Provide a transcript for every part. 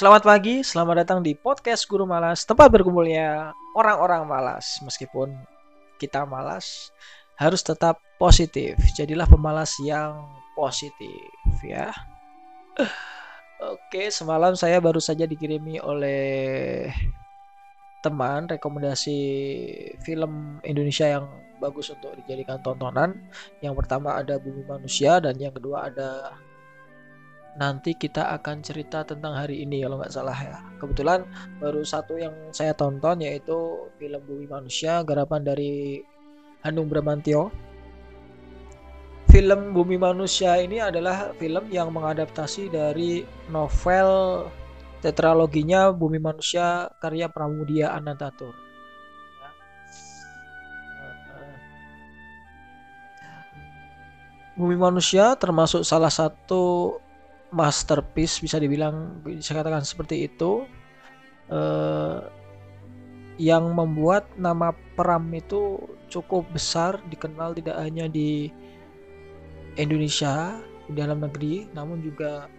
Selamat pagi, selamat datang di podcast Guru Malas, tempat berkumpulnya orang-orang malas. Meskipun kita malas, harus tetap positif. Jadilah pemalas yang positif ya. Oke, semalam saya baru saja dikirimi oleh teman rekomendasi film Indonesia yang bagus untuk dijadikan tontonan. Yang pertama ada Bumi Manusia dan yang kedua ada nanti kita akan cerita tentang hari ini kalau nggak salah ya. Kebetulan baru satu yang saya tonton yaitu film Bumi Manusia garapan dari Hanung Bramantio. Film Bumi Manusia ini adalah film yang mengadaptasi dari novel tetraloginya Bumi Manusia karya Pramudia Anantatur. Bumi Manusia termasuk salah satu masterpiece bisa dibilang bisa katakan seperti itu uh, yang membuat nama Pram itu cukup besar dikenal tidak hanya di Indonesia di dalam negeri namun juga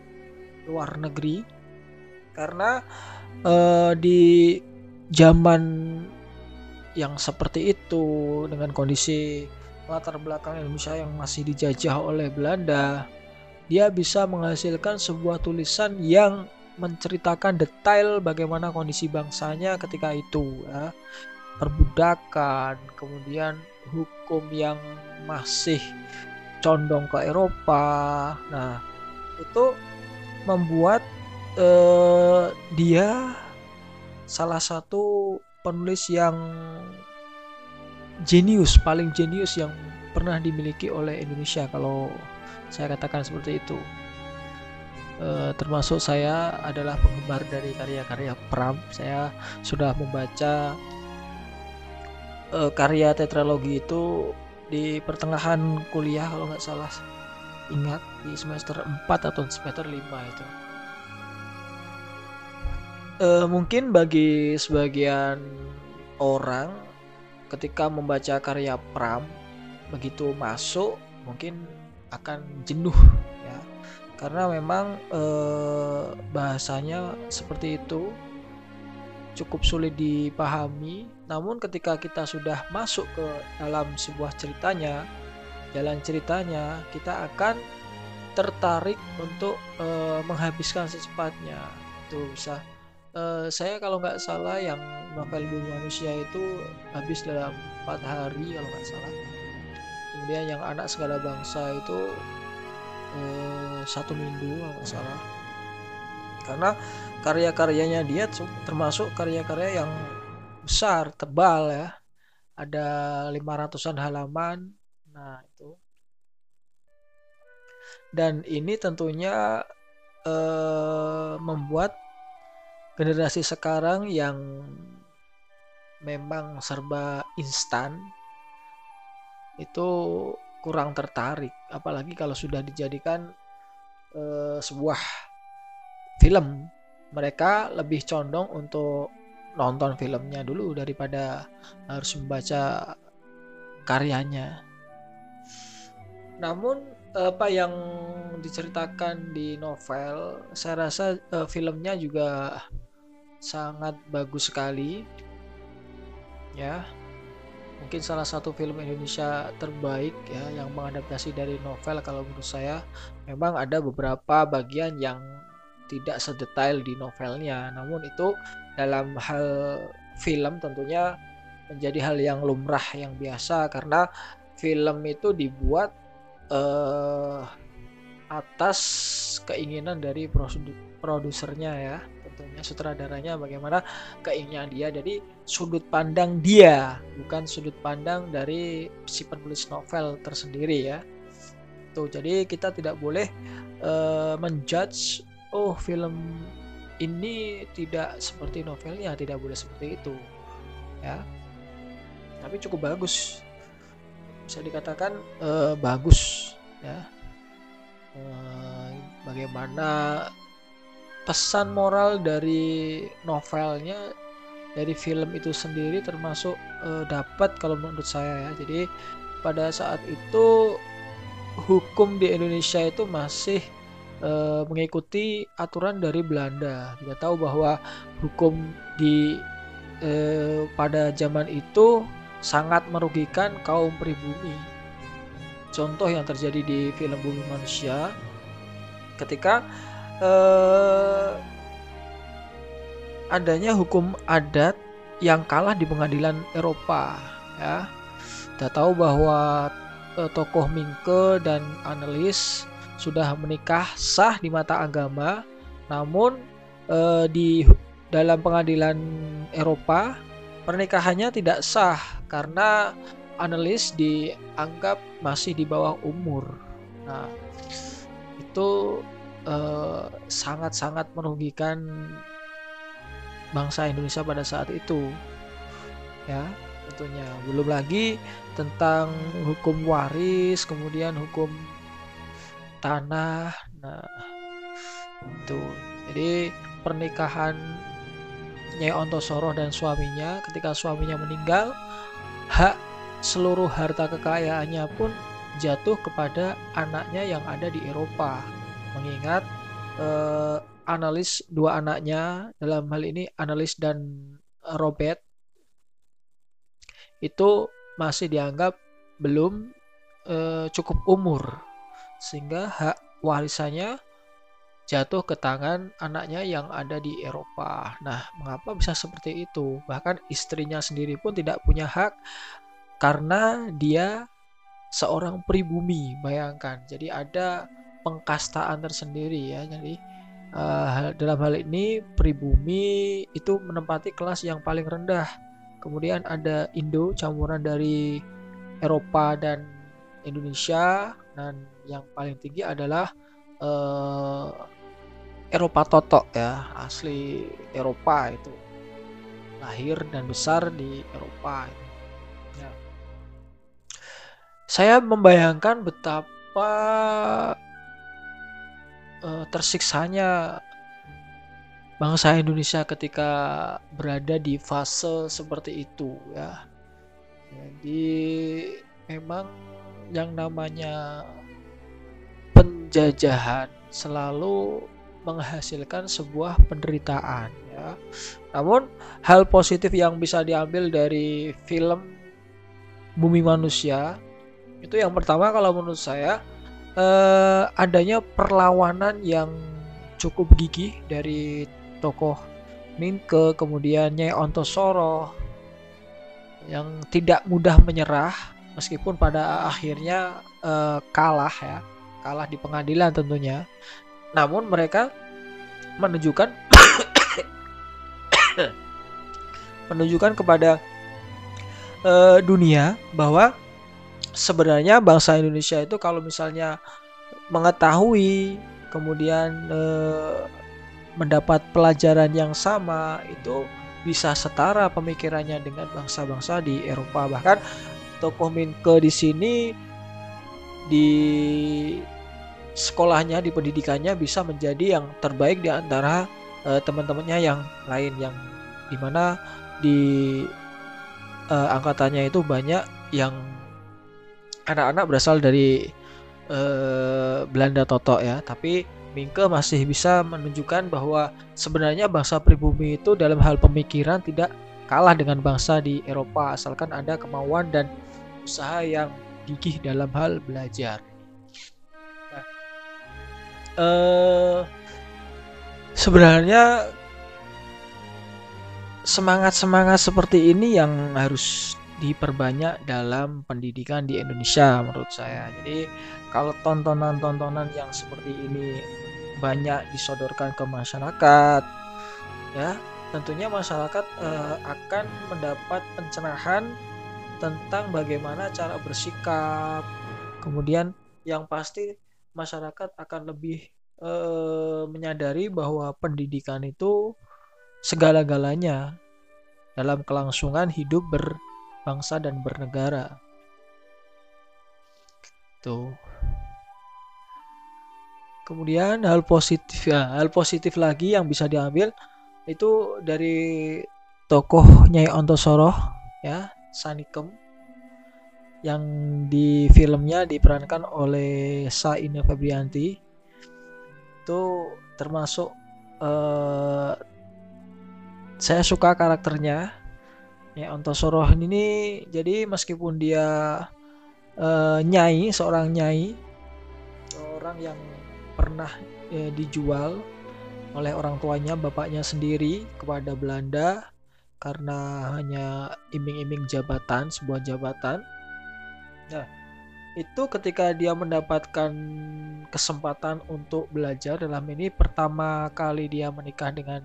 luar negeri. Karena uh, di zaman yang seperti itu dengan kondisi latar belakang Indonesia yang masih dijajah oleh Belanda dia bisa menghasilkan sebuah tulisan yang menceritakan detail bagaimana kondisi bangsanya ketika itu ya. perbudakan kemudian hukum yang masih condong ke Eropa nah itu membuat eh, dia salah satu penulis yang jenius paling jenius yang pernah dimiliki oleh Indonesia kalau saya katakan seperti itu. E, termasuk saya adalah penggemar dari karya-karya Pram. Saya sudah membaca e, karya tetralogi itu di pertengahan kuliah kalau nggak salah. Ingat di semester 4 atau semester 5 itu. E, mungkin bagi sebagian orang ketika membaca karya Pram begitu masuk mungkin akan jenuh ya. Karena memang eh, bahasanya seperti itu cukup sulit dipahami. Namun ketika kita sudah masuk ke dalam sebuah ceritanya jalan ceritanya kita akan tertarik untuk eh, menghabiskan secepatnya. Itu bisa. Eh, saya kalau nggak salah yang novel bumi manusia itu habis dalam empat hari kalau nggak salah kemudian yang anak segala bangsa itu eh, satu minggu kalau salah. Karena karya-karyanya dia termasuk karya-karya yang besar tebal ya. Ada 500-an halaman. Nah itu. Dan ini tentunya eh, membuat generasi sekarang yang memang serba instan itu kurang tertarik. Apalagi kalau sudah dijadikan uh, sebuah film. Mereka lebih condong untuk nonton filmnya dulu daripada harus membaca karyanya. Namun apa yang diceritakan di novel saya rasa uh, filmnya juga sangat bagus sekali. Ya mungkin salah satu film Indonesia terbaik ya yang mengadaptasi dari novel kalau menurut saya. Memang ada beberapa bagian yang tidak sedetail di novelnya. Namun itu dalam hal film tentunya menjadi hal yang lumrah yang biasa. Karena film itu dibuat uh, atas keinginan dari produsernya ya tentunya sutradaranya bagaimana keinginan dia. Jadi sudut pandang dia bukan sudut pandang dari si penulis novel tersendiri ya. Tuh jadi kita tidak boleh uh, menjudge oh film ini tidak seperti novelnya tidak boleh seperti itu ya. Tapi cukup bagus. Bisa dikatakan uh, bagus ya. Uh, bagaimana pesan moral dari novelnya dari film itu sendiri termasuk uh, dapat kalau menurut saya ya. Jadi pada saat itu hukum di Indonesia itu masih uh, mengikuti aturan dari Belanda. Kita tahu bahwa hukum di uh, pada zaman itu sangat merugikan kaum pribumi. Contoh yang terjadi di film Bumi Manusia ketika uh, adanya hukum adat yang kalah di pengadilan Eropa ya. Kita tahu bahwa uh, tokoh Mingke dan analis sudah menikah sah di mata agama, namun uh, di dalam pengadilan Eropa pernikahannya tidak sah karena analis dianggap masih di bawah umur. Nah, itu sangat-sangat uh, merugikan bangsa Indonesia pada saat itu. Ya, tentunya. Belum lagi tentang hukum waris, kemudian hukum tanah. Nah, itu. Jadi pernikahan Nyai Ontosoro dan suaminya ketika suaminya meninggal, hak seluruh harta kekayaannya pun jatuh kepada anaknya yang ada di Eropa. Mengingat eh, analis dua anaknya dalam hal ini analis dan Robert itu masih dianggap belum eh, cukup umur sehingga hak warisannya jatuh ke tangan anaknya yang ada di Eropa. Nah, mengapa bisa seperti itu? Bahkan istrinya sendiri pun tidak punya hak karena dia seorang pribumi, bayangkan. Jadi ada pengkastaan tersendiri ya. Jadi uh, dalam hal ini pribumi itu menempati kelas yang paling rendah kemudian ada Indo campuran dari Eropa dan Indonesia dan yang paling tinggi adalah uh, Eropa Toto ya asli Eropa itu lahir dan besar di Eropa ya. saya membayangkan betapa uh, tersiksanya bangsa Indonesia ketika berada di fase seperti itu ya. Jadi memang yang namanya penjajahan selalu menghasilkan sebuah penderitaan ya. Namun hal positif yang bisa diambil dari film Bumi Manusia itu yang pertama kalau menurut saya eh, adanya perlawanan yang cukup gigih dari tokoh Minke, kemudian Nyai Ontosoro yang tidak mudah menyerah meskipun pada akhirnya uh, kalah ya, kalah di pengadilan tentunya. Namun mereka menunjukkan menunjukkan kepada uh, dunia bahwa sebenarnya bangsa Indonesia itu kalau misalnya mengetahui kemudian uh, mendapat pelajaran yang sama itu bisa setara pemikirannya dengan bangsa-bangsa di Eropa. Bahkan tokoh Minke di sini di sekolahnya di pendidikannya bisa menjadi yang terbaik di antara uh, teman-temannya yang lain yang di mana di uh, angkatannya itu banyak yang anak-anak berasal dari uh, Belanda Toto ya tapi Mingke masih bisa menunjukkan bahwa sebenarnya bangsa pribumi itu dalam hal pemikiran tidak kalah dengan bangsa di Eropa asalkan ada kemauan dan usaha yang gigih dalam hal belajar. Nah, eh, sebenarnya semangat-semangat seperti ini yang harus diperbanyak dalam pendidikan di Indonesia menurut saya. Jadi kalau tontonan-tontonan yang seperti ini banyak disodorkan ke masyarakat ya tentunya masyarakat uh, akan mendapat pencerahan tentang bagaimana cara bersikap kemudian yang pasti masyarakat akan lebih uh, menyadari bahwa pendidikan itu segala-galanya dalam kelangsungan hidup berbangsa dan bernegara. Tuh Kemudian hal positif ya, hal positif lagi yang bisa diambil itu dari tokoh Nyai Ontosoro ya, Sanikem yang di filmnya diperankan oleh Saina Febrianti. itu termasuk uh, saya suka karakternya ya Onto Sorohan ini jadi meskipun dia uh, nyai seorang nyai orang yang pernah uh, dijual oleh orang tuanya bapaknya sendiri kepada Belanda karena hanya iming-iming jabatan sebuah jabatan. Nah itu ketika dia mendapatkan kesempatan untuk belajar dalam ini pertama kali dia menikah dengan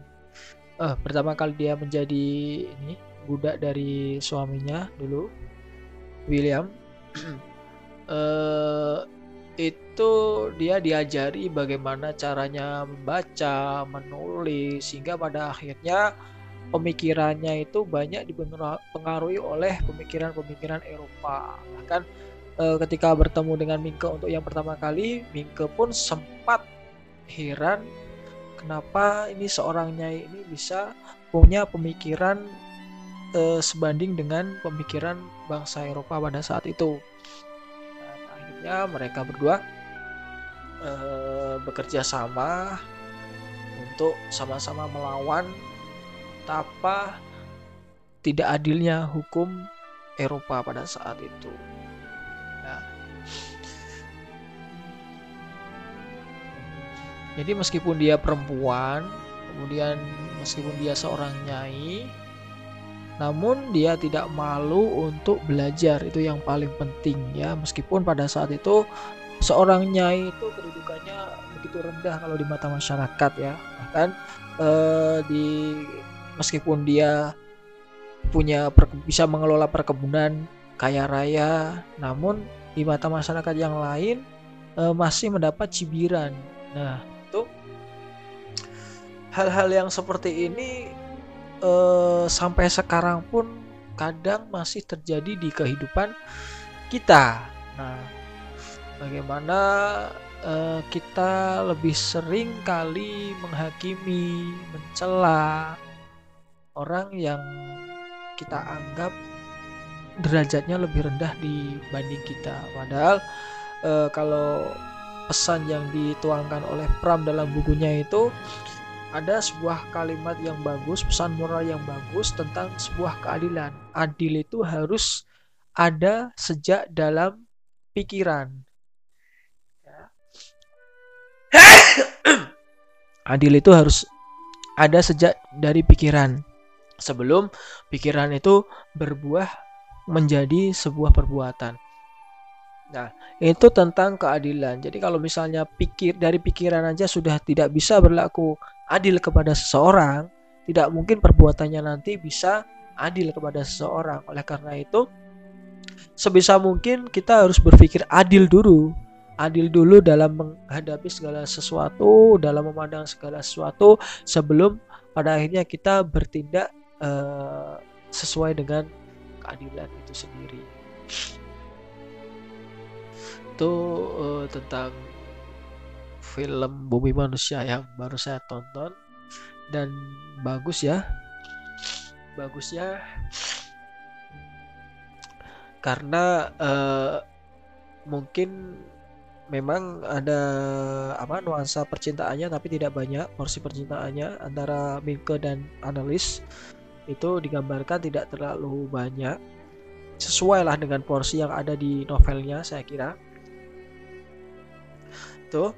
eh pertama kali dia menjadi ini budak dari suaminya dulu William eh itu dia diajari bagaimana caranya membaca, menulis sehingga pada akhirnya pemikirannya itu banyak dipengaruhi oleh pemikiran-pemikiran Eropa. Bahkan uh, ketika bertemu dengan Mingke untuk yang pertama kali, Mingke pun sempat heran kenapa ini seorang nyai ini bisa punya pemikiran uh, sebanding dengan pemikiran bangsa Eropa pada saat itu. Dan akhirnya mereka berdua uh, bekerja sama untuk sama-sama melawan betapa tidak adilnya hukum Eropa pada saat itu. Jadi meskipun dia perempuan, kemudian meskipun dia seorang nyai, namun dia tidak malu untuk belajar itu yang paling penting ya. Meskipun pada saat itu seorang nyai itu kedudukannya begitu rendah kalau di mata masyarakat ya. Bahkan eh, di meskipun dia punya bisa mengelola perkebunan kaya raya, namun di mata masyarakat yang lain eh, masih mendapat cibiran. Nah, hal-hal yang seperti ini eh, sampai sekarang pun kadang masih terjadi di kehidupan kita. Nah, bagaimana eh, kita lebih sering kali menghakimi, mencela orang yang kita anggap derajatnya lebih rendah dibanding kita. Padahal eh, kalau pesan yang dituangkan oleh Pram dalam bukunya itu ada sebuah kalimat yang bagus, pesan moral yang bagus tentang sebuah keadilan. Adil itu harus ada sejak dalam pikiran. Adil itu harus ada sejak dari pikiran. Sebelum pikiran itu berbuah menjadi sebuah perbuatan. Nah, itu tentang keadilan. Jadi kalau misalnya pikir dari pikiran aja sudah tidak bisa berlaku adil kepada seseorang, tidak mungkin perbuatannya nanti bisa adil kepada seseorang. Oleh karena itu, sebisa mungkin kita harus berpikir adil dulu. Adil dulu dalam menghadapi segala sesuatu, dalam memandang segala sesuatu sebelum pada akhirnya kita bertindak uh, sesuai dengan keadilan itu sendiri itu uh, tentang film Bumi Manusia yang baru saya tonton. Dan bagus ya. Bagus ya. Karena uh, mungkin memang ada apa nuansa percintaannya tapi tidak banyak porsi percintaannya antara Minke dan analis. Itu digambarkan tidak terlalu banyak. Sesuai lah dengan porsi yang ada di novelnya saya kira. Itu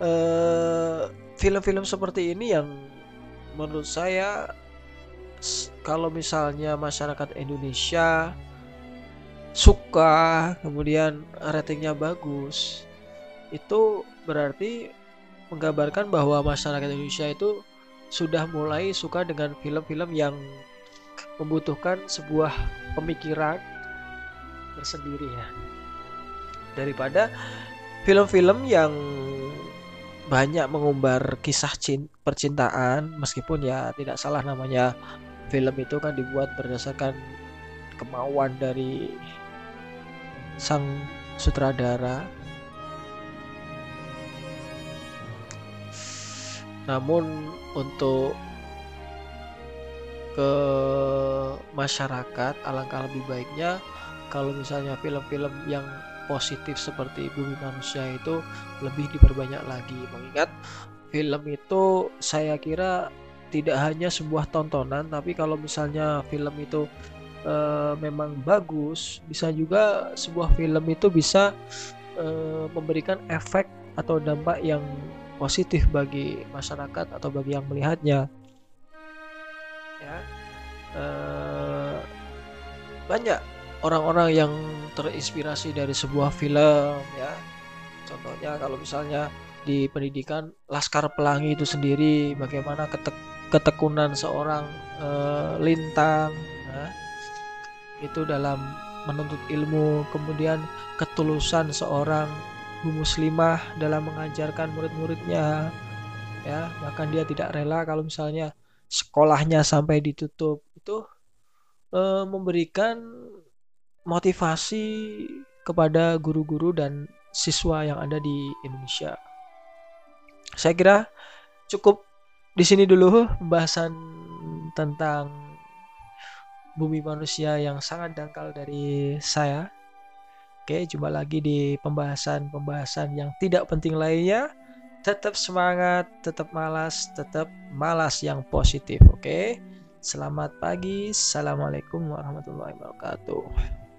film film-film seperti ini yang menurut saya kalau misalnya masyarakat Indonesia suka kemudian ratingnya bagus itu berarti menggambarkan bahwa masyarakat Indonesia itu sudah mulai suka dengan film-film yang membutuhkan sebuah pemikiran tersendiri ya. Daripada film-film yang banyak mengumbar kisah percintaan meskipun ya tidak salah namanya film itu kan dibuat berdasarkan kemauan dari sang sutradara. Namun untuk ke masyarakat alangkah lebih baiknya kalau misalnya film-film yang positif seperti bumi manusia itu lebih diperbanyak lagi. Mengingat film itu saya kira tidak hanya sebuah tontonan tapi kalau misalnya film itu e, memang bagus bisa juga sebuah film itu bisa e, memberikan efek atau dampak yang positif bagi masyarakat atau bagi yang melihatnya. Ya e, banyak orang-orang yang terinspirasi dari sebuah film ya. Contohnya kalau misalnya di pendidikan Laskar Pelangi itu sendiri bagaimana ketek ketekunan seorang uh, lintang ya, itu dalam menuntut ilmu. Kemudian ketulusan seorang bu muslimah dalam mengajarkan murid-muridnya ya. Bahkan dia tidak rela kalau misalnya sekolahnya sampai ditutup. Itu uh, memberikan motivasi kepada guru-guru dan siswa yang ada di Indonesia. Saya kira cukup di sini dulu pembahasan tentang bumi manusia yang sangat dangkal dari saya. Oke, jumpa lagi di pembahasan-pembahasan yang tidak penting lainnya. Tetap semangat, tetap malas, tetap malas yang positif. Oke, selamat pagi. Assalamualaikum warahmatullahi wabarakatuh.